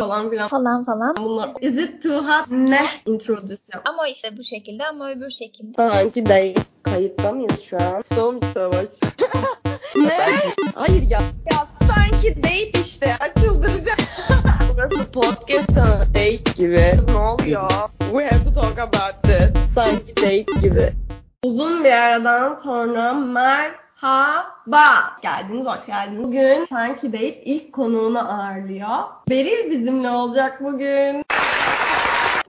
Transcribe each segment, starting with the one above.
falan filan. falan falan. Bunlar is it too hot? Ne? Introduce yap. Ama işte bu şekilde ama öbür şekilde. Sanki değil. Kayıtta mıyız şu an? Doğum savaş. ne? Hayır ya. Ya sanki date işte. Açıldıracağım. Burası podcast sana date gibi. Ne oluyor? We have to talk about this. Sanki date gibi. Uzun bir aradan sonra merhaba. Geldiniz, hoş geldiniz. Bugün Sanki Date ilk konuğunu ağırlıyor. Beril bizimle olacak bugün.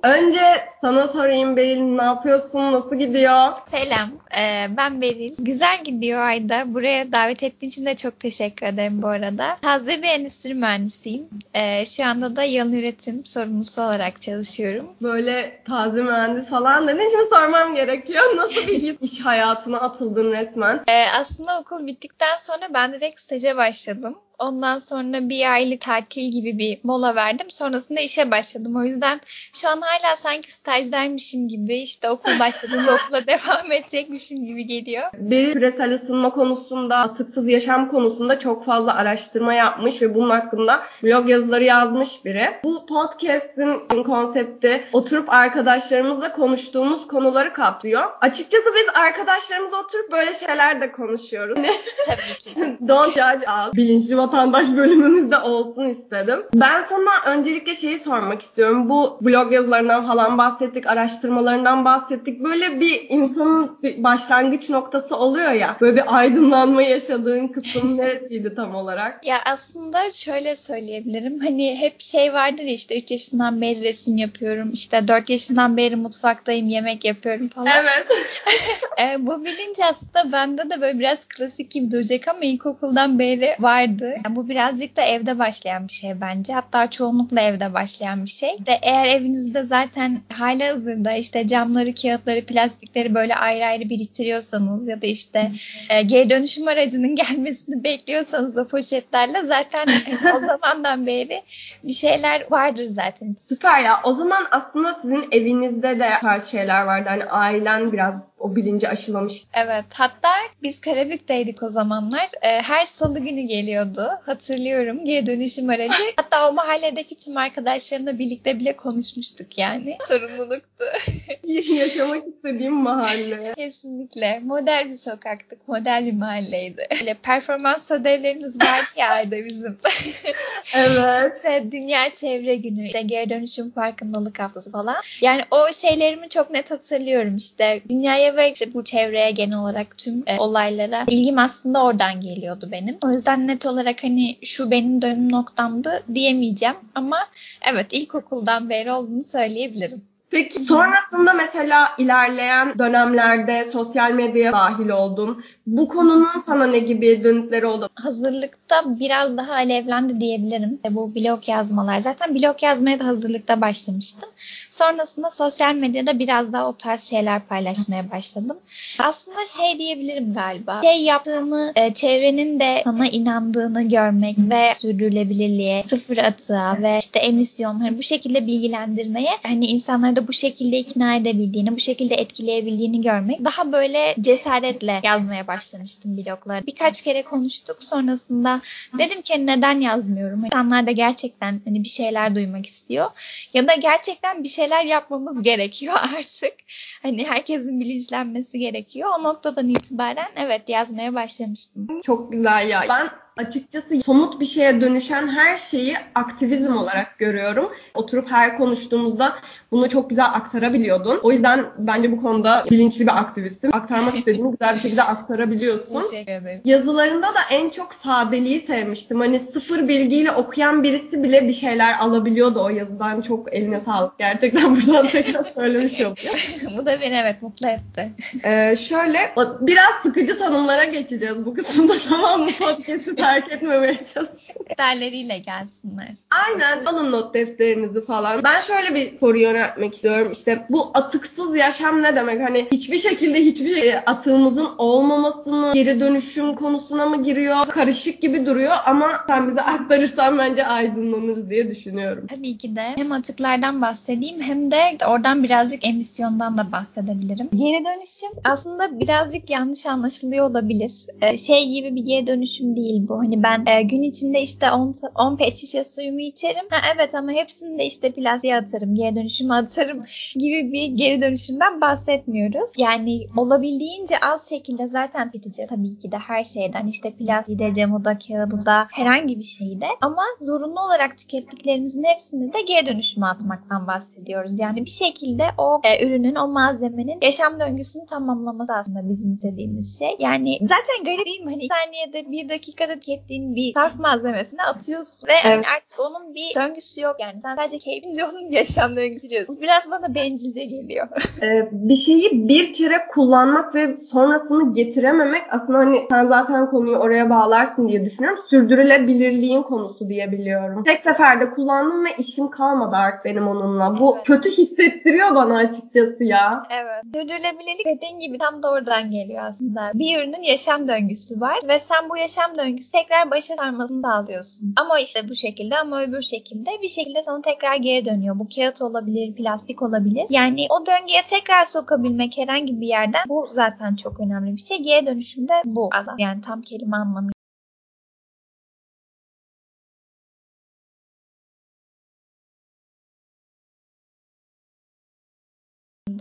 Önce sana sorayım Beril ne yapıyorsun, nasıl gidiyor? Selam, ee, ben Beril. Güzel gidiyor Ayda. Buraya davet ettiğin için de çok teşekkür ederim bu arada. Taze bir endüstri mühendisiyim. Ee, şu anda da yalın üretim sorumlusu olarak çalışıyorum. Böyle taze mühendis falan dedin şimdi sormam gerekiyor. Nasıl bir iş hayatına atıldın resmen? Ee, aslında okul bittikten sonra ben direkt staja başladım. Ondan sonra bir aylık tatil gibi bir mola verdim. Sonrasında işe başladım. O yüzden şu an hala sanki stajdaymışım gibi işte okul başladığında okula devam edecekmişim gibi geliyor. Beril küresel ısınma konusunda, atıksız yaşam konusunda çok fazla araştırma yapmış ve bunun hakkında blog yazıları yazmış biri. Bu podcast'in konsepti oturup arkadaşlarımızla konuştuğumuz konuları kapsıyor. Açıkçası biz arkadaşlarımızla oturup böyle şeyler de konuşuyoruz. Tabii ki. Don't judge us. Bilinçli vatandaş bölümümüzde olsun istedim. Ben sana öncelikle şeyi sormak istiyorum. Bu blog yazılarından falan bahsettik, araştırmalarından bahsettik. Böyle bir insanın bir başlangıç noktası oluyor ya. Böyle bir aydınlanma yaşadığın kısım neresiydi tam olarak? Ya aslında şöyle söyleyebilirim. Hani hep şey vardır ya işte 3 yaşından beri resim yapıyorum. işte 4 yaşından beri mutfaktayım, yemek yapıyorum falan. Evet. e, bu bilinç aslında bende de böyle biraz klasik gibi duracak ama ilkokuldan beri vardı. Yani bu birazcık da evde başlayan bir şey bence. Hatta çoğunlukla evde başlayan bir şey. De eğer evinizde zaten hala hazırda işte camları, kağıtları, plastikleri böyle ayrı ayrı biriktiriyorsanız ya da işte e, geri dönüşüm aracının gelmesini bekliyorsanız o poşetlerle zaten o zamandan beri bir şeyler vardır zaten. Süper ya. O zaman aslında sizin evinizde de tarz şeyler vardı. Hani ailen biraz o bilinci aşılamış. Evet. Hatta biz Karabük'teydik o zamanlar. E, her salı günü geliyordu. Hatırlıyorum. Geri dönüşüm aracı. Hatta o mahalledeki tüm arkadaşlarımla birlikte bile konuşmuştuk yani. Sorumluluktu. Yaşamak istediğim mahalle. Kesinlikle. Model bir sokaktık. Model bir mahalleydi. Böyle performans ödevlerimiz vardı ya bizim. evet. İşte Dünya Çevre Günü, işte geri dönüşüm farkındalık haftası falan. Yani o şeylerimi çok net hatırlıyorum. İşte dünyaya ve işte bu çevreye genel olarak tüm e, olaylara ilgim aslında oradan geliyordu benim. O yüzden net olarak hani şu benim dönüm noktamdı diyemeyeceğim ama evet ilkokuldan beri olduğunu söyleyebilirim. Peki sonrasında mesela ilerleyen dönemlerde sosyal medyaya dahil oldun. Bu konunun sana ne gibi dönütleri oldu? Hazırlıkta biraz daha alevlendi diyebilirim. Bu blog yazmalar. Zaten blog yazmaya da hazırlıkta başlamıştım. Sonrasında sosyal medyada biraz daha o tarz şeyler paylaşmaya başladım. Aslında şey diyebilirim galiba. Şey yaptığımı e, çevrenin de sana inandığını görmek ve sürdürülebilirliğe, sıfır atığa ve işte emisyon hani bu şekilde bilgilendirmeye hani insanları da bu şekilde ikna edebildiğini, bu şekilde etkileyebildiğini görmek daha böyle cesaretle yazmaya başlamıştım blogları. Birkaç kere konuştuk. Sonrasında dedim ki neden yazmıyorum? İnsanlar da gerçekten hani bir şeyler duymak istiyor. Ya da gerçekten bir şeyler yapmamız gerekiyor artık. Hani herkesin bilinçlenmesi gerekiyor. O noktadan itibaren evet yazmaya başlamıştım. Çok güzel ya. Ben açıkçası somut bir şeye dönüşen her şeyi aktivizm olarak görüyorum. Oturup her konuştuğumuzda bunu çok güzel aktarabiliyordun. O yüzden bence bu konuda bilinçli bir aktivistsin. Aktarmak istediğini güzel bir şekilde aktarabiliyorsun. Teşekkür ederim. Yazılarında da en çok sadeliği sevmiştim. Hani sıfır bilgiyle okuyan birisi bile bir şeyler alabiliyordu o yazıdan. Çok eline sağlık. Gerçekten buradan tekrar söylemiş oluyor. bu da beni evet mutlu etti. Ee, şöyle biraz sıkıcı tanımlara geçeceğiz bu kısımda tamam mı? Podcast'ı terk etmemeye çalışıyorum. Defterleriyle gelsinler. Aynen alın not defterinizi falan. Ben şöyle bir soru yöneltmek istiyorum. İşte bu atıksız yaşam ne demek? Hani hiçbir şekilde hiçbir şey atığımızın olmaması mı? Geri dönüşüm konusuna mı giriyor? Karışık gibi duruyor ama sen bize aktarırsan bence aydınlanırız diye düşünüyorum. Tabii ki de hem atıklardan bahsedeyim hem de oradan birazcık emisyondan da bahsedebilirim. Geri dönüşüm aslında birazcık yanlış anlaşılıyor olabilir. Ee, şey gibi bir geri dönüşüm değil bu. Bu. Hani ben e, gün içinde işte 10, 10 pet şişe suyumu içerim. Ha, evet ama hepsini de işte plastiğe atarım, geri dönüşüme atarım gibi bir geri dönüşümden bahsetmiyoruz. Yani olabildiğince az şekilde zaten tüketeceğiz tabii ki de her şeyden. işte plastiği de, camı da, kağıdı da, herhangi bir şeyi de. Ama zorunlu olarak tükettiklerimizin hepsini de geri dönüşüme atmaktan bahsediyoruz. Yani bir şekilde o e, ürünün, o malzemenin yaşam döngüsünü tamamlaması aslında bizim istediğimiz şey. Yani zaten garip değil mi? Hani saniyede bir dakikada tükettiğin bir sarf malzemesini atıyorsun ve evet. artık onun bir döngüsü yok yani. Sen sadece keyfince onun yaşam döngüsü. Biraz bana bencilce geliyor. ee, bir şeyi bir kere kullanmak ve sonrasını getirememek aslında hani sen zaten konuyu oraya bağlarsın diye düşünüyorum. Sürdürülebilirliğin konusu diyebiliyorum. Tek seferde kullandım ve işim kalmadı artık benim onunla. Bu evet. kötü hissettiriyor bana açıkçası ya. Evet. Sürdürülebilirlik dediğin gibi tam da oradan geliyor aslında. Bir ürünün yaşam döngüsü var ve sen bu yaşam döngüsü tekrar başa sarmasını sağlıyorsun. Ama işte bu şekilde ama öbür şekilde bir şekilde sana tekrar geri dönüyor. Bu kağıt olabilir, plastik olabilir. Yani o döngüye tekrar sokabilmek herhangi bir yerden bu zaten çok önemli bir şey. Geri dönüşümde bu. Yani tam kelime anlamı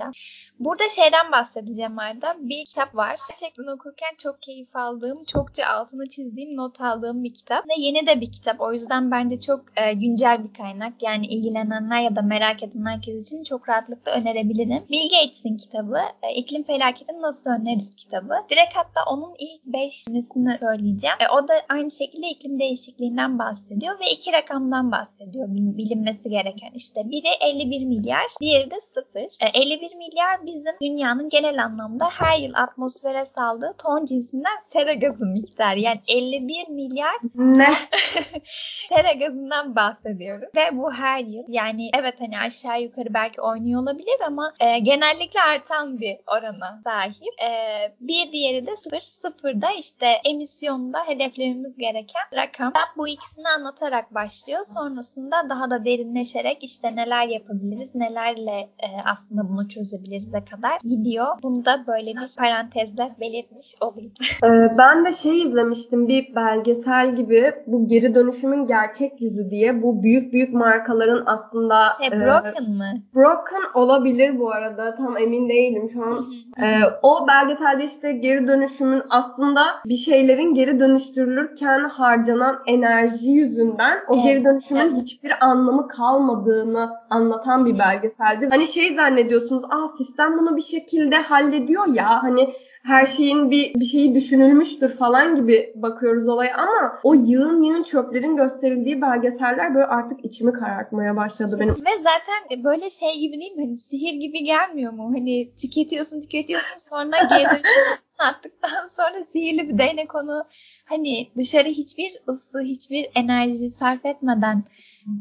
gerçekten. Burada şeyden bahsedeceğim Arda. Bir kitap var. Gerçekten okurken çok keyif aldığım, çokça altını çizdiğim, not aldığım bir kitap. Ve yeni de bir kitap. O yüzden bence çok e, güncel bir kaynak. Yani ilgilenenler ya da merak eden herkes için çok rahatlıkla önerebilirim. Bill Gates'in kitabı. E, İklim Felaketini Nasıl Önleriz kitabı. Direkt hatta onun ilk 5 cümlesini söyleyeceğim. E, o da aynı şekilde iklim değişikliğinden bahsediyor ve iki rakamdan bahsediyor bilinmesi gereken. İşte biri 51 milyar, diğeri de 0. E, 51 1 milyar bizim dünyanın genel anlamda her yıl atmosfere saldığı ton cinsinden sera gazı miktarı. Yani 51 milyar ne? sera gazından bahsediyoruz. Ve bu her yıl. Yani evet hani aşağı yukarı belki oynuyor olabilir ama e, genellikle artan bir orana sahip. E, bir diğeri de sıfır. Sıfırda işte emisyonda hedeflememiz gereken rakam. Ben bu ikisini anlatarak başlıyor. Sonrasında daha da derinleşerek işte neler yapabiliriz, nelerle e, aslında bunu çözeceğiz çözebilirize kadar gidiyor. Bunu da böyle bir parantezle belirtmiş olayım. Ee, ben de şey izlemiştim bir belgesel gibi bu geri dönüşümün gerçek yüzü diye bu büyük büyük markaların aslında şey, e, Broken e, mı? Broken olabilir bu arada tam emin değilim şu an. e, o belgeselde işte geri dönüşümün aslında bir şeylerin geri dönüştürülürken harcanan enerji yüzünden o evet, geri dönüşümün evet. hiçbir anlamı kalmadığını anlatan bir belgeseldi. Hani şey zannediyorsunuz aa sistem bunu bir şekilde hallediyor ya hani her şeyin bir bir şeyi düşünülmüştür falan gibi bakıyoruz olaya ama o yığın yığın çöplerin gösterildiği belgeseller böyle artık içimi karartmaya başladı benim. Ve zaten böyle şey gibi değil mi? Hani sihir gibi gelmiyor mu? Hani tüketiyorsun tüketiyorsun sonra geri dönüşüyorsun attıktan sonra sihirli bir değnek onu hani dışarı hiçbir ısı, hiçbir enerji sarf etmeden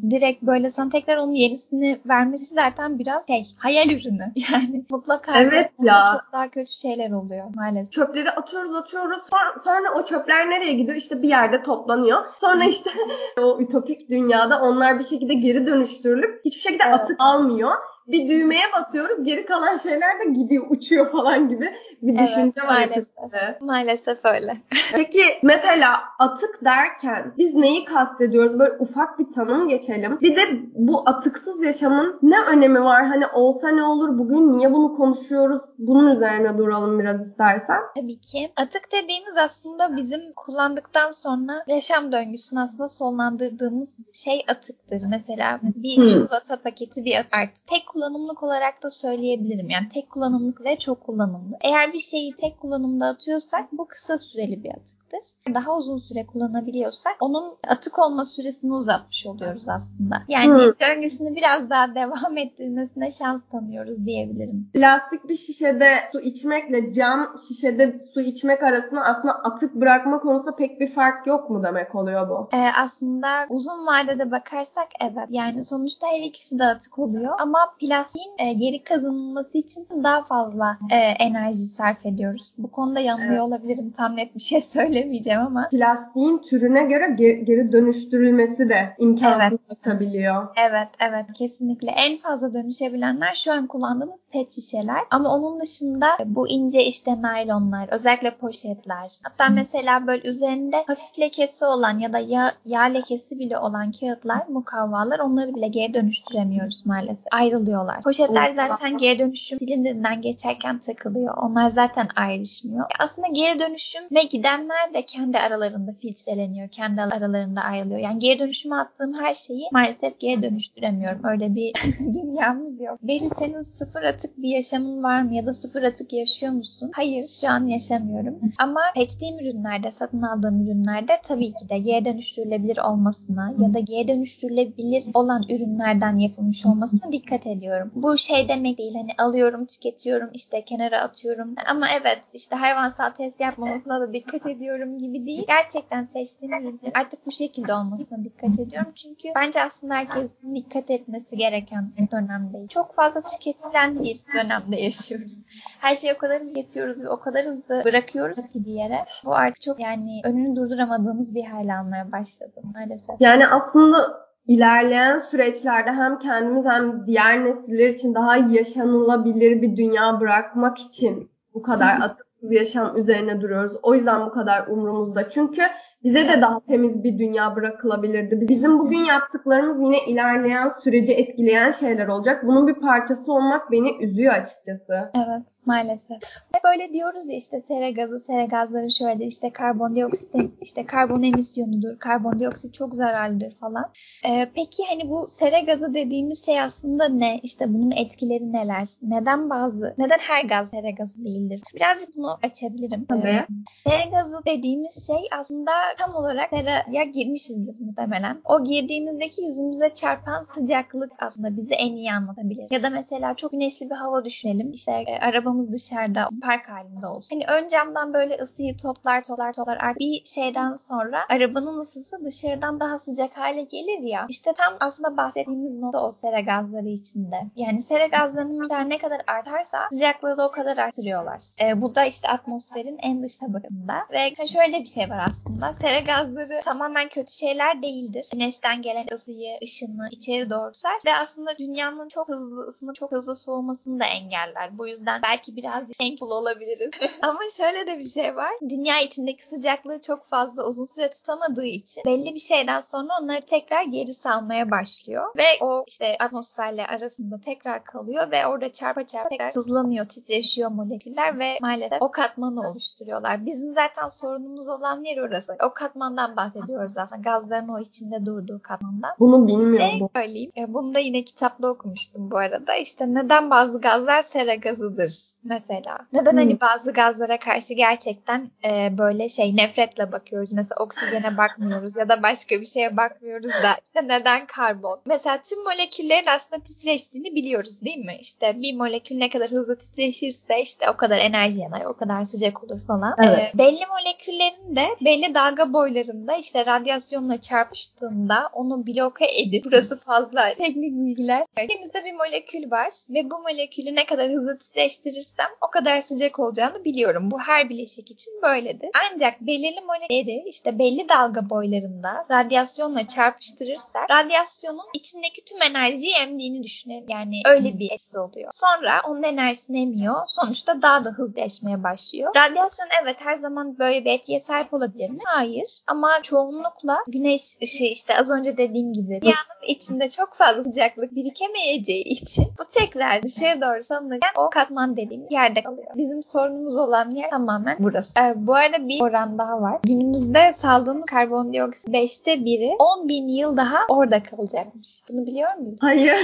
direkt böyle sana tekrar onun yenisini vermesi zaten biraz şey hayal ürünü. Yani mutlaka evet ya. çok daha kötü şeyler oluyor maalesef. Çöpleri atıyoruz atıyoruz. Sonra o çöpler nereye gidiyor? İşte bir yerde toplanıyor. Sonra işte o ütopik dünyada onlar bir şekilde geri dönüştürülüp hiçbir şekilde evet. atık almıyor bir düğmeye basıyoruz geri kalan şeyler de gidiyor uçuyor falan gibi bir evet, düşünce var. Maalesef. Maalesef öyle. Peki mesela atık derken biz neyi kastediyoruz? Böyle ufak bir tanım geçelim. Bir de bu atıksız yaşamın ne önemi var? Hani olsa ne olur? Bugün niye bunu konuşuyoruz? Bunun üzerine duralım biraz istersen. Tabii ki. Atık dediğimiz aslında bizim kullandıktan sonra yaşam döngüsünü aslında sonlandırdığımız şey atıktır. Mesela bir çikolata paketi bir. Artık tek kullanımlık olarak da söyleyebilirim. Yani tek kullanımlık ve çok kullanımlı. Eğer bir şeyi tek kullanımda atıyorsak bu kısa süreli bir atık olacaktır. Daha uzun süre kullanabiliyorsak onun atık olma süresini uzatmış oluyoruz aslında. Yani hmm. döngüsünü biraz daha devam ettirmesine şans tanıyoruz diyebilirim. Plastik bir şişede su içmekle cam şişede su içmek arasında aslında atık bırakma konusunda pek bir fark yok mu demek oluyor bu? Ee, aslında uzun vadede bakarsak evet. Yani sonuçta her ikisi de atık oluyor ama plastiğin e, geri kazanılması için daha fazla e, enerji sarf ediyoruz. Bu konuda yanılıyor evet. olabilirim. Tam net bir şey söyle bilemeyeceğim ama. Plastiğin türüne göre geri, geri dönüştürülmesi de imkansızlaşabiliyor. Evet. evet, evet kesinlikle. En fazla dönüşebilenler şu an kullandığımız pet şişeler. Ama onun dışında bu ince işte naylonlar, özellikle poşetler. Hatta mesela böyle üzerinde hafif lekesi olan ya da yağ, yağ lekesi bile olan kağıtlar, mukavvalar onları bile geri dönüştüremiyoruz maalesef. Ayrılıyorlar. Poşetler zaten geri dönüşüm silindirinden geçerken takılıyor. Onlar zaten ayrışmıyor. Aslında geri dönüşüme gidenler de kendi aralarında filtreleniyor. Kendi aralarında ayrılıyor. Yani geri dönüşüme attığım her şeyi maalesef geri dönüştüremiyorum. Öyle bir dünyamız yok. Beri senin sıfır atık bir yaşamın var mı? Ya da sıfır atık yaşıyor musun? Hayır şu an yaşamıyorum. Ama seçtiğim ürünlerde, satın aldığım ürünlerde tabii ki de geri dönüştürülebilir olmasına ya da geri dönüştürülebilir olan ürünlerden yapılmış olmasına dikkat ediyorum. Bu şey demek değil hani alıyorum, tüketiyorum, işte kenara atıyorum. Ama evet işte hayvansal test yapmamasına da dikkat ediyorum gibi değil. Gerçekten seçtiğim artık bu şekilde olmasına dikkat ediyorum. Çünkü bence aslında herkesin dikkat etmesi gereken bir dönemdeyiz. Çok fazla tüketilen bir dönemde yaşıyoruz. Her şeyi o kadar hızlı getiriyoruz ve o kadar hızlı bırakıyoruz ki diğere. Bu artık çok yani önünü durduramadığımız bir hal almaya başladı maalesef. Yani aslında ilerleyen süreçlerde hem kendimiz hem diğer nesiller için daha yaşanılabilir bir dünya bırakmak için bu kadar yaşam üzerine duruyoruz. O yüzden bu kadar umrumuzda. Çünkü bize de daha temiz bir dünya bırakılabilirdi. Bizim bugün yaptıklarımız yine ilerleyen süreci etkileyen şeyler olacak. Bunun bir parçası olmak beni üzüyor açıkçası. Evet maalesef. Böyle diyoruz ya işte sera gazı, sera gazları şöyle işte karbondioksit işte karbon emisyonudur, karbondioksit çok zararlıdır falan. Ee, peki hani bu sera gazı dediğimiz şey aslında ne? İşte bunun etkileri neler? Neden bazı, neden her gaz sera gazı değildir? Birazcık bunu açabilirim. Tabii. Ee, sera gazı dediğimiz şey aslında tam olarak seraya girmişizdir muhtemelen. O girdiğimizdeki yüzümüze çarpan sıcaklık aslında bizi en iyi anlatabilir. Ya da mesela çok güneşli bir hava düşünelim. İşte e, arabamız dışarıda park halinde olsun. Hani ön camdan böyle ısıyı toplar toplar toplar artık bir şeyden sonra arabanın ısısı dışarıdan daha sıcak hale gelir ya. İşte tam aslında bahsettiğimiz nokta o sera gazları içinde. Yani sera gazlarının miktarı ne kadar artarsa sıcaklığı da o kadar artırıyorlar. E, bu da işte atmosferin en dış tabakında. Ve şöyle bir şey var aslında sera gazları tamamen kötü şeyler değildir. Güneşten gelen ısıyı, ışını içeri doğru tutar ve aslında dünyanın çok hızlı ısınıp çok hızlı soğumasını da engeller. Bu yüzden belki birazcık thankful olabiliriz. Ama şöyle de bir şey var. Dünya içindeki sıcaklığı çok fazla uzun süre tutamadığı için belli bir şeyden sonra onları tekrar geri salmaya başlıyor ve o işte atmosferle arasında tekrar kalıyor ve orada çarpa çarpa tekrar hızlanıyor, titreşiyor moleküller ve maalesef o katmanı oluşturuyorlar. Bizim zaten sorunumuz olan yer orası. O katmandan bahsediyoruz aslında. Gazların o içinde durduğu katmandan. Bunu bilmiyorum. İşte söyleyeyim. E, bunu da yine kitapta okumuştum bu arada. İşte neden bazı gazlar sera gazıdır mesela. Neden hani hmm. hani bazı gazlara karşı gerçekten e, böyle şey nefretle bakıyoruz. Mesela oksijene bakmıyoruz ya da başka bir şeye bakmıyoruz da işte neden karbon? Mesela tüm moleküllerin aslında titreştiğini biliyoruz değil mi? İşte bir molekül ne kadar hızlı titreşirse işte o kadar enerji yanar, o kadar sıcak olur falan. Evet. E, belli moleküllerin de belli dalga boylarında işte radyasyonla çarpıştığında onu bloke edip burası fazla teknik bilgiler. Elimizde bir molekül var ve bu molekülü ne kadar hızlı titreştirirsem o kadar sıcak olacağını biliyorum. Bu her bileşik için böyledir. Ancak belirli molekülleri işte belli dalga boylarında radyasyonla çarpıştırırsak radyasyonun içindeki tüm enerjiyi emdiğini düşünelim. Yani öyle bir etkisi oluyor. Sonra onun enerjisini emiyor. Sonuçta daha da hızlılaşmaya başlıyor. Radyasyon evet her zaman böyle bir etkiye sahip olabilir mi? Hayır. Ama çoğunlukla güneş ışığı işte az önce dediğim gibi dünyanın içinde çok fazla sıcaklık birikemeyeceği için bu tekrar dışarı doğru salınırken o katman dediğimiz yerde kalıyor. Bizim sorunumuz olan yer tamamen burası. Ee, bu arada bir oran daha var. Günümüzde saldığımız karbondioksit 5'te biri 10 bin yıl daha orada kalacakmış. Bunu biliyor musun? Hayır.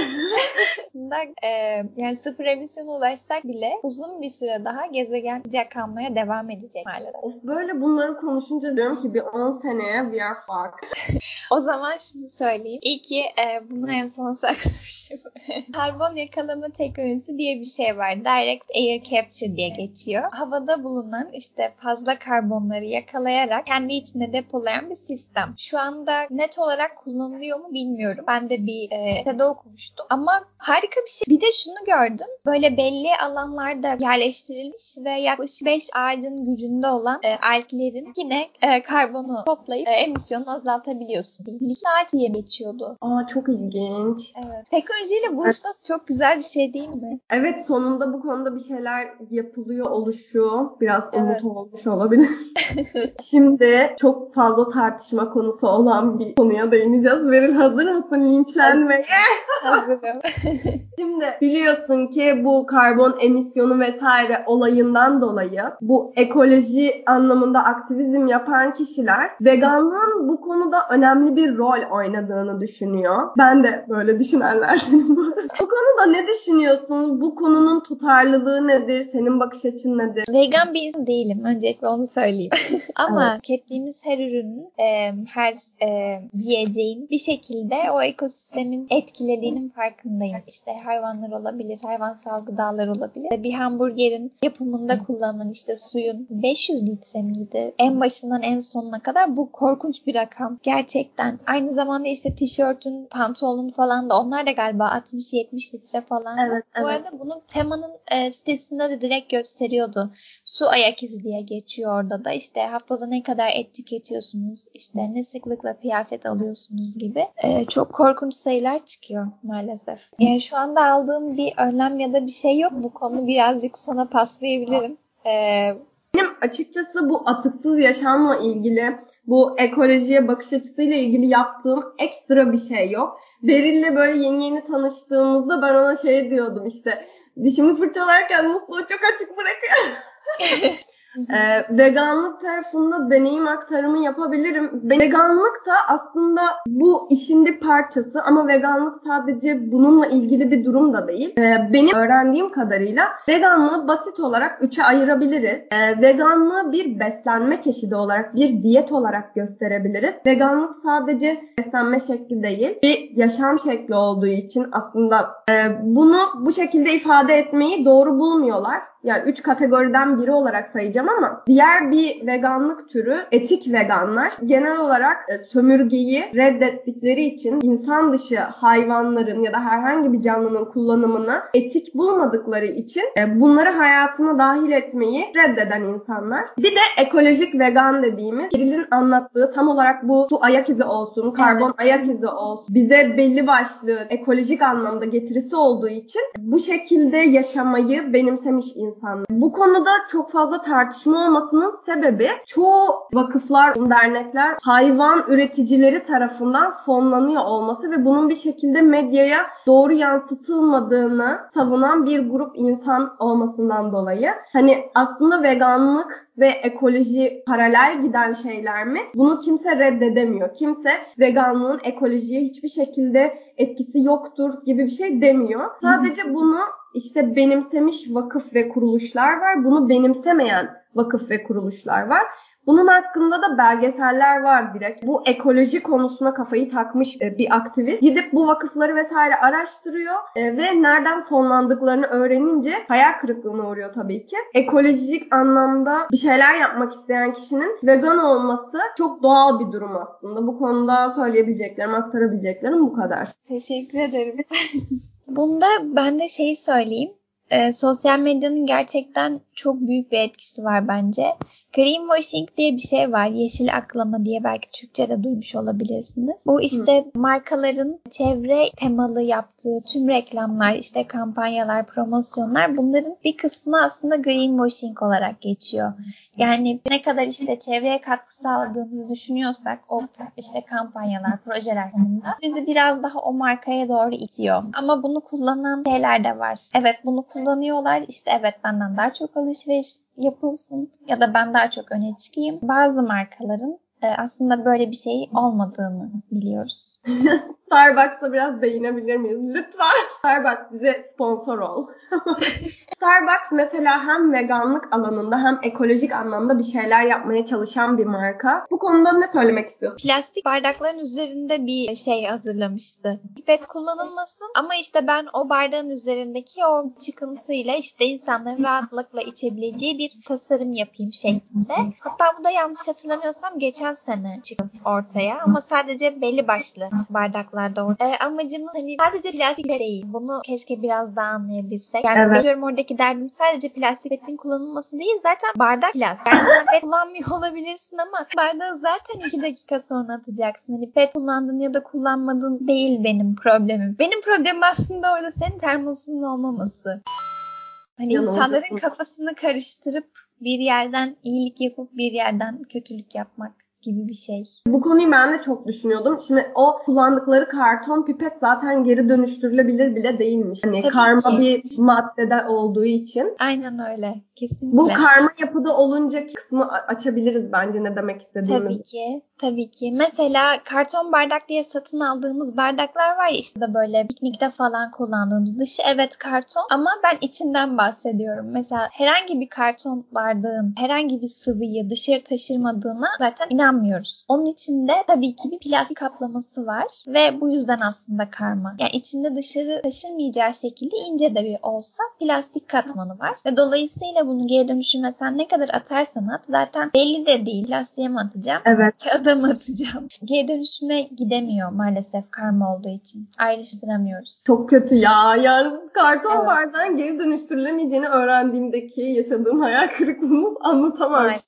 e, yani sıfır emisyona ulaşsak bile uzun bir süre daha gezegen sıcak kalmaya devam edecek maalesef. Of böyle bunları konuşunca diyorum ki bir 10 seneye we are fucked. o zaman şunu söyleyeyim. İyi ki e, bunu en son saklamışım. Karbon yakalama teknolojisi diye bir şey var. Direct Air Capture diye geçiyor. Havada bulunan işte fazla karbonları yakalayarak kendi içinde depolayan bir sistem. Şu anda net olarak kullanılıyor mu bilmiyorum. Ben de bir e, sitede okumuştum. Ama harika bir şey. Bir de şunu gördüm. Böyle belli alanlarda yerleştirilmiş ve yaklaşık 5 ağacın gücünde olan e, alglerin yine e, karbonu toplayıp e, emisyonu azaltabiliyorsun. Likit ağaç diye geçiyordu. Aa çok ilginç. Evet. Teknolojiyle buluşması çok güzel bir şey değil mi? Evet sonunda bu konuda bir şeyler yapılıyor oluşu biraz umut Evet. olmuş olabilir. Şimdi çok fazla tartışma konusu olan bir konuya değineceğiz. Beril hazır mısın linçlenmeye? Hazırım. Şimdi biliyorsun ki bu karbon emisyonu vesaire olayından dolayı bu ekoloji anlamında aktivizm yapan kişiler veganlığın bu konuda önemli bir rol oynadığını düşünüyor. Ben de böyle düşünenlerdenim. bu konuda ne düşünüyorsun? Bu konunun tutarlılığı nedir? Senin bakış açın nedir? Vegan bir insan değilim. Öncelikle onu söyleyeyim. Ama tükettiğimiz her ürünün, e, her e, yiyeceğin bir şekilde o ekosistemin etkilediğinin farkındayım. İşte hayvanlar olabilir, hayvansal gıdalar olabilir. Bir hamburgerin yapımında kullanılan işte suyun 500 litre miydi? En başından en sonuna kadar bu korkunç bir rakam. Gerçekten. Aynı zamanda işte tişörtün, pantolonun falan da onlar da galiba 60-70 litre falan. Evet, Bu evet. arada bunu Tema'nın e, sitesinde de direkt gösteriyordu. Su ayak izi diye geçiyor orada da. İşte haftada ne kadar et tüketiyorsunuz, işte ne sıklıkla kıyafet alıyorsunuz gibi. E, çok korkunç sayılar çıkıyor maalesef. Yani şu anda aldığım bir önlem ya da bir şey yok. Bu konu birazcık sana paslayabilirim. E, Benim açıkçası bu atıksız yaşamla ilgili, bu ekolojiye bakış açısıyla ilgili yaptığım ekstra bir şey yok. Beril'le böyle yeni yeni tanıştığımızda ben ona şey diyordum işte dişimi fırçalarken musluğu çok açık bırakıyorum. Ee, veganlık tarafında deneyim aktarımı yapabilirim. Veganlık da aslında bu işin bir parçası ama veganlık sadece bununla ilgili bir durum da değil. Ee, benim öğrendiğim kadarıyla veganlığı basit olarak üçe ayırabiliriz. Ee, veganlığı bir beslenme çeşidi olarak, bir diyet olarak gösterebiliriz. Veganlık sadece beslenme şekli değil, bir yaşam şekli olduğu için aslında e, bunu bu şekilde ifade etmeyi doğru bulmuyorlar yani üç kategoriden biri olarak sayacağım ama diğer bir veganlık türü etik veganlar genel olarak e, sömürgeyi reddettikleri için insan dışı hayvanların ya da herhangi bir canlının kullanımını etik bulmadıkları için e, bunları hayatına dahil etmeyi reddeden insanlar. Bir de ekolojik vegan dediğimiz Kiril'in anlattığı tam olarak bu su ayak izi olsun, karbon ayak izi olsun bize belli başlı ekolojik anlamda getirisi olduğu için bu şekilde yaşamayı benimsemiş insanlar. Bu konuda çok fazla tartışma olmasının sebebi çoğu vakıflar, dernekler hayvan üreticileri tarafından fonlanıyor olması ve bunun bir şekilde medyaya doğru yansıtılmadığını savunan bir grup insan olmasından dolayı. Hani aslında veganlık ve ekoloji paralel giden şeyler mi? Bunu kimse reddedemiyor. Kimse veganlığın ekolojiye hiçbir şekilde etkisi yoktur gibi bir şey demiyor. Sadece bunu işte benimsemiş vakıf ve kuruluşlar var. Bunu benimsemeyen vakıf ve kuruluşlar var. Bunun hakkında da belgeseller var direkt. Bu ekoloji konusuna kafayı takmış e, bir aktivist gidip bu vakıfları vesaire araştırıyor e, ve nereden fonlandıklarını öğrenince hayal kırıklığına uğruyor tabii ki. Ekolojik anlamda bir şeyler yapmak isteyen kişinin vegan olması çok doğal bir durum aslında. Bu konuda söyleyebileceklerim, aktarabileceklerim bu kadar. Teşekkür ederim. Bunda ben de şeyi söyleyeyim. Ee, sosyal medyanın gerçekten çok büyük bir etkisi var bence. Greenwashing diye bir şey var. Yeşil aklama diye belki Türkçe'de duymuş olabilirsiniz. Bu işte Hı. markaların çevre temalı yaptığı tüm reklamlar, işte kampanyalar, promosyonlar bunların bir kısmı aslında greenwashing olarak geçiyor. Yani ne kadar işte çevreye katkı sağladığımızı düşünüyorsak o işte kampanyalar, projeler hakkında bizi biraz daha o markaya doğru itiyor. Ama bunu kullanan şeyler de var. Evet bunu kullanıyorlar. İşte evet benden daha çok alışveriş yapılsın ya da ben daha çok öne çıkayım. Bazı markaların e, aslında böyle bir şey olmadığını biliyoruz. Starbucks'a biraz değinebilir miyiz? Lütfen. Starbucks bize sponsor ol. Starbucks mesela hem veganlık alanında hem ekolojik anlamda bir şeyler yapmaya çalışan bir marka. Bu konuda ne söylemek istiyorsun? Plastik bardakların üzerinde bir şey hazırlamıştı. Pipet kullanılmasın ama işte ben o bardağın üzerindeki o çıkıntıyla işte insanların rahatlıkla içebileceği bir tasarım yapayım şeklinde. Hatta bu da yanlış hatırlamıyorsam geçen geçen sene çıktı ortaya ama sadece belli başlı bardaklarda ortaya. E, amacımız hani sadece plastik değil. Bunu keşke biraz daha anlayabilsek. Yani evet. diyorum oradaki derdim sadece plastik petin kullanılması değil. Zaten bardak plastik. Yani pet kullanmıyor olabilirsin ama bardağı zaten iki dakika sonra atacaksın. Hani pet kullandın ya da kullanmadın değil benim problemim. Benim problemim aslında orada senin termosunun olmaması. Hani Yanıldım. insanların kafasını karıştırıp bir yerden iyilik yapıp bir yerden kötülük yapmak gibi bir şey. Bu konuyu ben de çok düşünüyordum. Şimdi o kullandıkları karton pipet zaten geri dönüştürülebilir bile değilmiş. Hani Tabii karma ki. bir maddede olduğu için. Aynen öyle. Kesinlikle. Bu karma yapıda olunca kısmı açabiliriz bence ne demek istediğimizi. Tabii ki. Tabii ki. Mesela karton bardak diye satın aldığımız bardaklar var ya işte de böyle piknikte falan kullandığımız. Dışı evet karton ama ben içinden bahsediyorum. Mesela herhangi bir karton bardağın herhangi bir sıvıyı dışarı taşırmadığına zaten inanmıyoruz. Onun içinde tabii ki bir plastik kaplaması var ve bu yüzden aslında karma. Yani içinde dışarı taşırmayacağı şekilde ince de bir olsa plastik katmanı var. Ve dolayısıyla bunu geri dönüşüme sen ne kadar atarsan at zaten belli de değil. Plastiğe mi atacağım? Evet. Kağıda mı atacağım? Geri dönüşüme gidemiyor maalesef karma olduğu için. Ayrıştıramıyoruz. Çok kötü ya. Yani karton evet. bardağın geri dönüştürülemeyeceğini öğrendiğimdeki yaşadığım hayal kırıklığını anlatamam. Evet.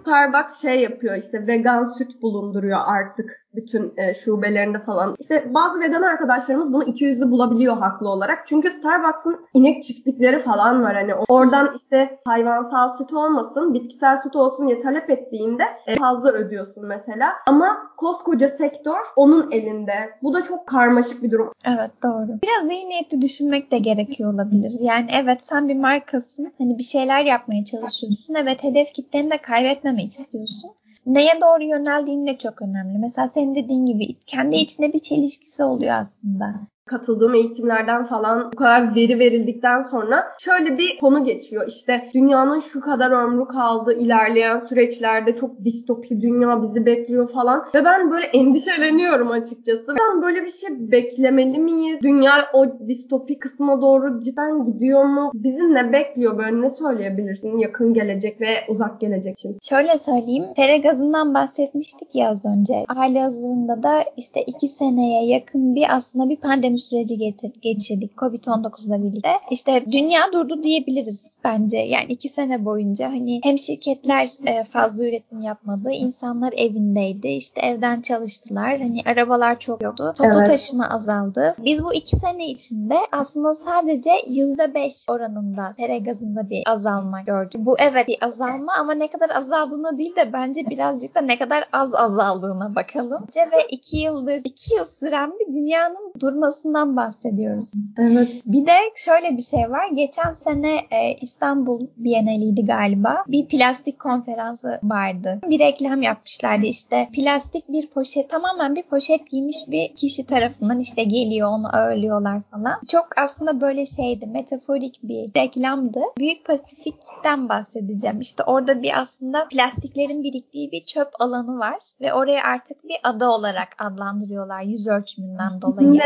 Starbucks şey yapıyor işte vegan süt bulunduruyor artık bütün e, şubelerinde falan. İşte bazı vegan arkadaşlarımız bunu 200'lü bulabiliyor haklı olarak. Çünkü Starbucks'ın inek çiftlikleri falan var. Hani oradan işte hayvansal süt olmasın, bitkisel süt olsun diye talep ettiğinde e, fazla ödüyorsun mesela. Ama koskoca sektör onun elinde. Bu da çok karmaşık bir durum. Evet doğru. Biraz iyi niyetli düşünmek de gerekiyor olabilir. Yani evet sen bir markasın. Hani bir şeyler yapmaya çalışıyorsun. Evet hedef kitleni de kaybetmemek istiyorsun neye doğru yöneldiğin de çok önemli. Mesela senin dediğin gibi kendi içinde bir çelişkisi oluyor aslında katıldığım eğitimlerden falan bu kadar veri verildikten sonra şöyle bir konu geçiyor. İşte dünyanın şu kadar ömrü kaldı ilerleyen süreçlerde çok distopi dünya bizi bekliyor falan. Ve ben böyle endişeleniyorum açıkçası. Ben böyle bir şey beklemeli miyiz? Dünya o distopi kısma doğru cidden gidiyor mu? Bizi ne bekliyor böyle ne söyleyebilirsin yakın gelecek ve uzak gelecek için? Şöyle söyleyeyim. Tere gazından bahsetmiştik ya az önce. Hali hazırında da işte iki seneye yakın bir aslında bir pandemi süreci geçirdik Covid-19'la birlikte. İşte dünya durdu diyebiliriz bence. Yani iki sene boyunca hani hem şirketler e, fazla üretim yapmadı, insanlar evindeydi, işte evden çalıştılar. Hani arabalar çok yoktu, toplu evet. taşıma azaldı. Biz bu iki sene içinde aslında sadece yüzde beş oranında tere gazında bir azalma gördük. Bu evet bir azalma ama ne kadar azaldığına değil de bence birazcık da ne kadar az azaldığına bakalım. Ve iki yıldır, iki yıl süren bir dünyanın durmasını olmasından bahsediyoruz. Evet. Bir de şöyle bir şey var. Geçen sene e, İstanbul Bienaliydi galiba. Bir plastik konferansı vardı. Bir reklam yapmışlardı işte. Plastik bir poşet, tamamen bir poşet giymiş bir kişi tarafından işte geliyor onu ağırlıyorlar falan. Çok aslında böyle şeydi. Metaforik bir reklamdı. Büyük Pasifik'ten bahsedeceğim. İşte orada bir aslında plastiklerin biriktiği bir çöp alanı var ve oraya artık bir ada olarak adlandırıyorlar yüz ölçümünden dolayı. Ne?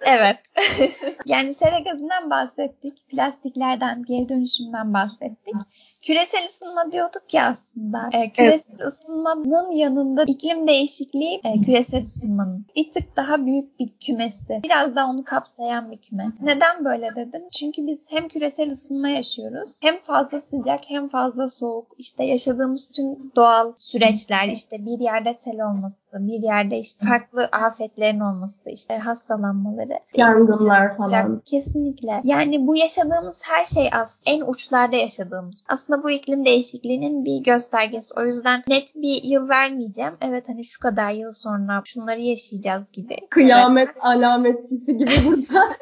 Evet. yani sera gazından bahsettik. Plastiklerden, geri dönüşümden bahsettik. Küresel ısınma diyorduk ya aslında. E, küresel evet. ısınmanın yanında iklim değişikliği e, küresel ısınmanın bir tık daha büyük bir kümesi. Biraz daha onu kapsayan bir küme. Neden böyle dedim? Çünkü biz hem küresel ısınma yaşıyoruz hem fazla sıcak hem fazla soğuk. İşte yaşadığımız tüm doğal süreçler işte bir yerde sel olması, bir yerde işte farklı afetlerin olması, işte hastalanmaları. Yangınlar falan. Kesinlikle. Yani bu yaşadığımız her şey az. En uçlarda yaşadığımız. Aslında bu iklim değişikliğinin bir göstergesi. O yüzden net bir yıl vermeyeceğim. Evet hani şu kadar yıl sonra şunları yaşayacağız gibi. Kıyamet evet. alametçisi gibi burada.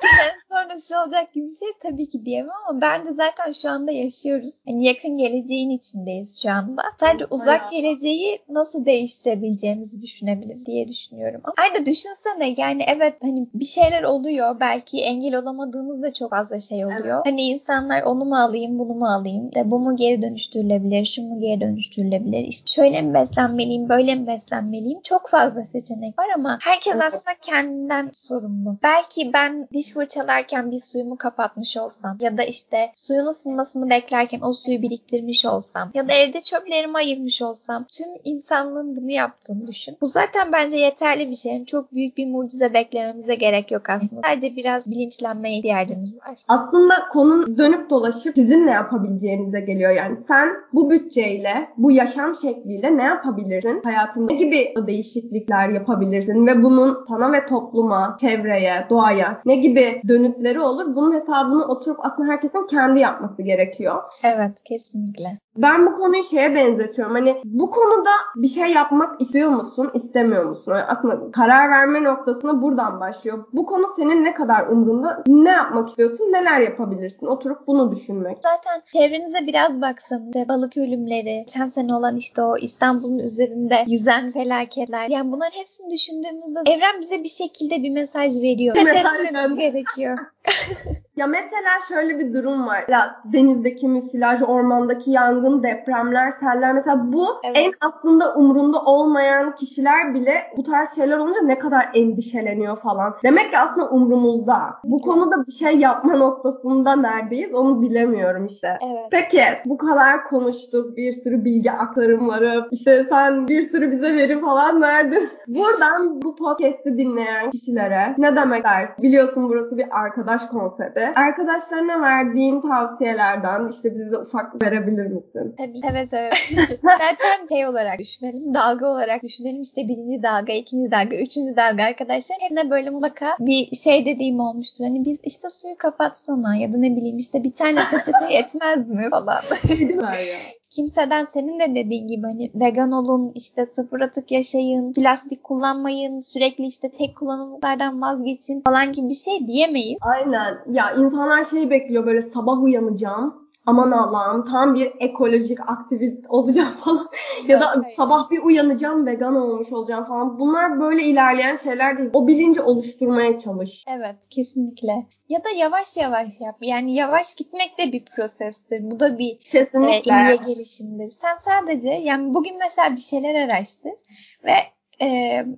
sonra şu olacak gibi bir şey tabii ki diyemem ama ben de zaten şu anda yaşıyoruz. Yani yakın geleceğin içindeyiz şu anda. Sadece uzak geleceği nasıl değiştirebileceğimizi düşünebiliriz diye düşünüyorum. Ama aynı düşünsene yani evet hani bir şeyler oluyor. Belki engel olamadığımız da çok fazla şey oluyor. Hani insanlar onu mu alayım bunu mu alayım de bu mu geri dönüştürülebilir, şu mu geri dönüştürülebilir, işte şöyle mi beslenmeliyim, böyle mi beslenmeliyim. Çok fazla seçenek var ama herkes aslında kendinden sorumlu. Belki ben diş fırçalarken bir suyumu kapatmış olsam ya da işte suyun ısınmasını beklerken o suyu biriktirmiş olsam ya da evde çöplerimi ayırmış olsam tüm insanlığın bunu yaptığını düşün. Bu zaten bence yeterli bir şey. Çok büyük bir mucize beklememize gerek yok aslında. Sadece biraz bilinçlenmeye ihtiyacımız var. Aslında konun dönüp dolaşıp sizin ne yapabileceğinize geliyor. Yani sen bu bütçeyle, bu yaşam şekliyle ne yapabilirsin? Hayatında ne gibi değişiklikler yapabilirsin ve bunun sana ve topluma, çevreye, doğaya ne gibi dönütleri olur? Bunun hesabını oturup aslında herkesin kendi yapması gerekiyor. Evet, kesinlikle. Ben bu konuyu şeye benzetiyorum. Hani bu konuda bir şey yapmak istiyor musun, istemiyor musun? Yani aslında karar verme noktasına buradan başlıyor. Bu konu senin ne kadar umrunda? Ne yapmak istiyorsun? Neler yapabilirsin? Oturup bunu düşünmek. Zaten çevrenize biraz baksanız balık ölümleri, geçen sene olan işte o İstanbul'un üzerinde yüzen felaketler. Yani bunların hepsini düşündüğümüzde evren bize bir şekilde bir mesaj veriyor. Mesaj gerekiyor. ya mesela şöyle bir durum var. Ya denizdeki müsilaj, ormandaki yangın, depremler, seller mesela bu evet. en aslında umrunda olmayan kişiler bile bu tarz şeyler olunca ne kadar endişeleniyor falan. Demek ki aslında umrumuzda. Bu konuda bir şey yapma noktasında neredeyiz onu bilemiyorum işte. Evet. Peki bu kadar konuştuk. Bir sürü bilgi aktarımları. İşte sen bir sürü bize veri falan verdin. Buradan bu podcast'i dinleyen kişilere ne demek dersin? Biliyorsun burası bir arkadaş konsepti. Arkadaşlarına verdiğin tavsiyelerden işte bize de ufak verebilir misin? Tabii. Evet evet. Zaten şey olarak düşünelim. Dalga olarak düşünelim. İşte birinci dalga, ikinci dalga, üçüncü dalga arkadaşlar. Hepine böyle mutlaka bir şey dediğim olmuştur. Hani biz işte suyu kapatsana ya da ne bileyim işte bir tane peçete yetmez mi falan. Kimseden senin de dediğin gibi hani vegan olun, işte sıfır atık yaşayın, plastik kullanmayın, sürekli işte tek kullanımlardan vazgeçin falan gibi bir şey diyemeyiz. Aynen. Ya insanlar şey bekliyor böyle sabah uyanacağım aman Allah'ım tam bir ekolojik aktivist olacağım falan. ya da sabah bir uyanacağım vegan olmuş olacağım falan. Bunlar böyle ilerleyen şeyler değil. O bilinci oluşturmaya çalış. Evet kesinlikle. Ya da yavaş yavaş yap. Yani yavaş gitmek de bir prosestir. Bu da bir Kesinlikle. e, iyiye gelişimdir. Sen sadece yani bugün mesela bir şeyler araştır ve e,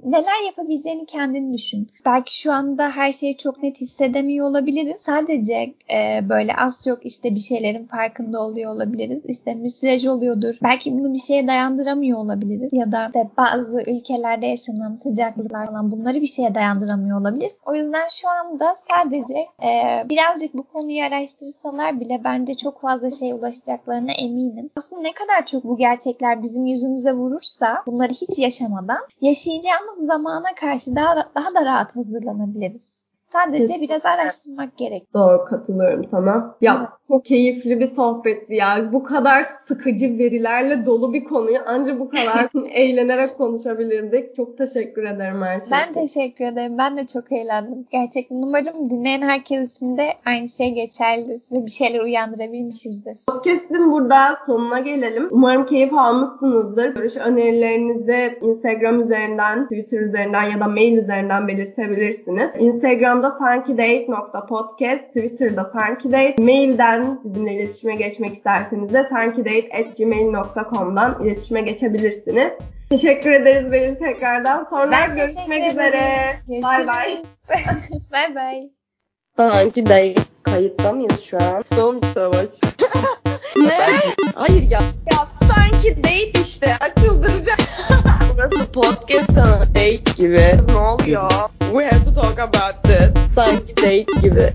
neler yapabileceğini kendin düşün. Belki şu anda her şeyi çok net hissedemiyor olabiliriz. Sadece e, böyle az çok işte bir şeylerin farkında oluyor olabiliriz. İşte müsilaj oluyordur. Belki bunu bir şeye dayandıramıyor olabiliriz. Ya da işte bazı ülkelerde yaşanan sıcaklıklar falan bunları bir şeye dayandıramıyor olabiliriz. O yüzden şu anda sadece e, birazcık bu konuyu araştırsalar bile bence çok fazla şey ulaşacaklarına eminim. Aslında ne kadar çok bu gerçekler bizim yüzümüze vurursa bunları hiç yaşamadan yaşayacağımız zamana karşı daha, daha da rahat hazırlanabiliriz. Sadece Kesinlikle. biraz araştırmak gerek. Doğru katılıyorum sana. Ya evet. çok keyifli bir sohbetti ya. Bu kadar sıkıcı verilerle dolu bir konuyu ancak bu kadar eğlenerek konuşabilirdik. Çok teşekkür ederim her şey Ben teşekkür ederim. Ben de çok eğlendim. Gerçekten umarım dinleyen herkes için de aynı şey geçerlidir ve bir şeyler uyandırabilmişizdir. Podcast'in burada sonuna gelelim. Umarım keyif almışsınızdır. Görüş önerilerinizi Instagram üzerinden, Twitter üzerinden ya da mail üzerinden belirtebilirsiniz. Instagram Instagram'da sankidate.podcast, Twitter'da sankidate, mailden bizimle iletişime geçmek isterseniz de sankidate.gmail.com'dan iletişime geçebilirsiniz. Teşekkür ederiz beni tekrardan. Sonra ben görüşmek üzere. Bay bay. Bay bay. Sankidate. Kayıtta mıyız şu an? Doğum savaş. ne? Hayır ya. Ya sanki date işte. Açıldıracak. Burası podcast sana date gibi. Ne oluyor? We have to talk about this. Sanki date gibi.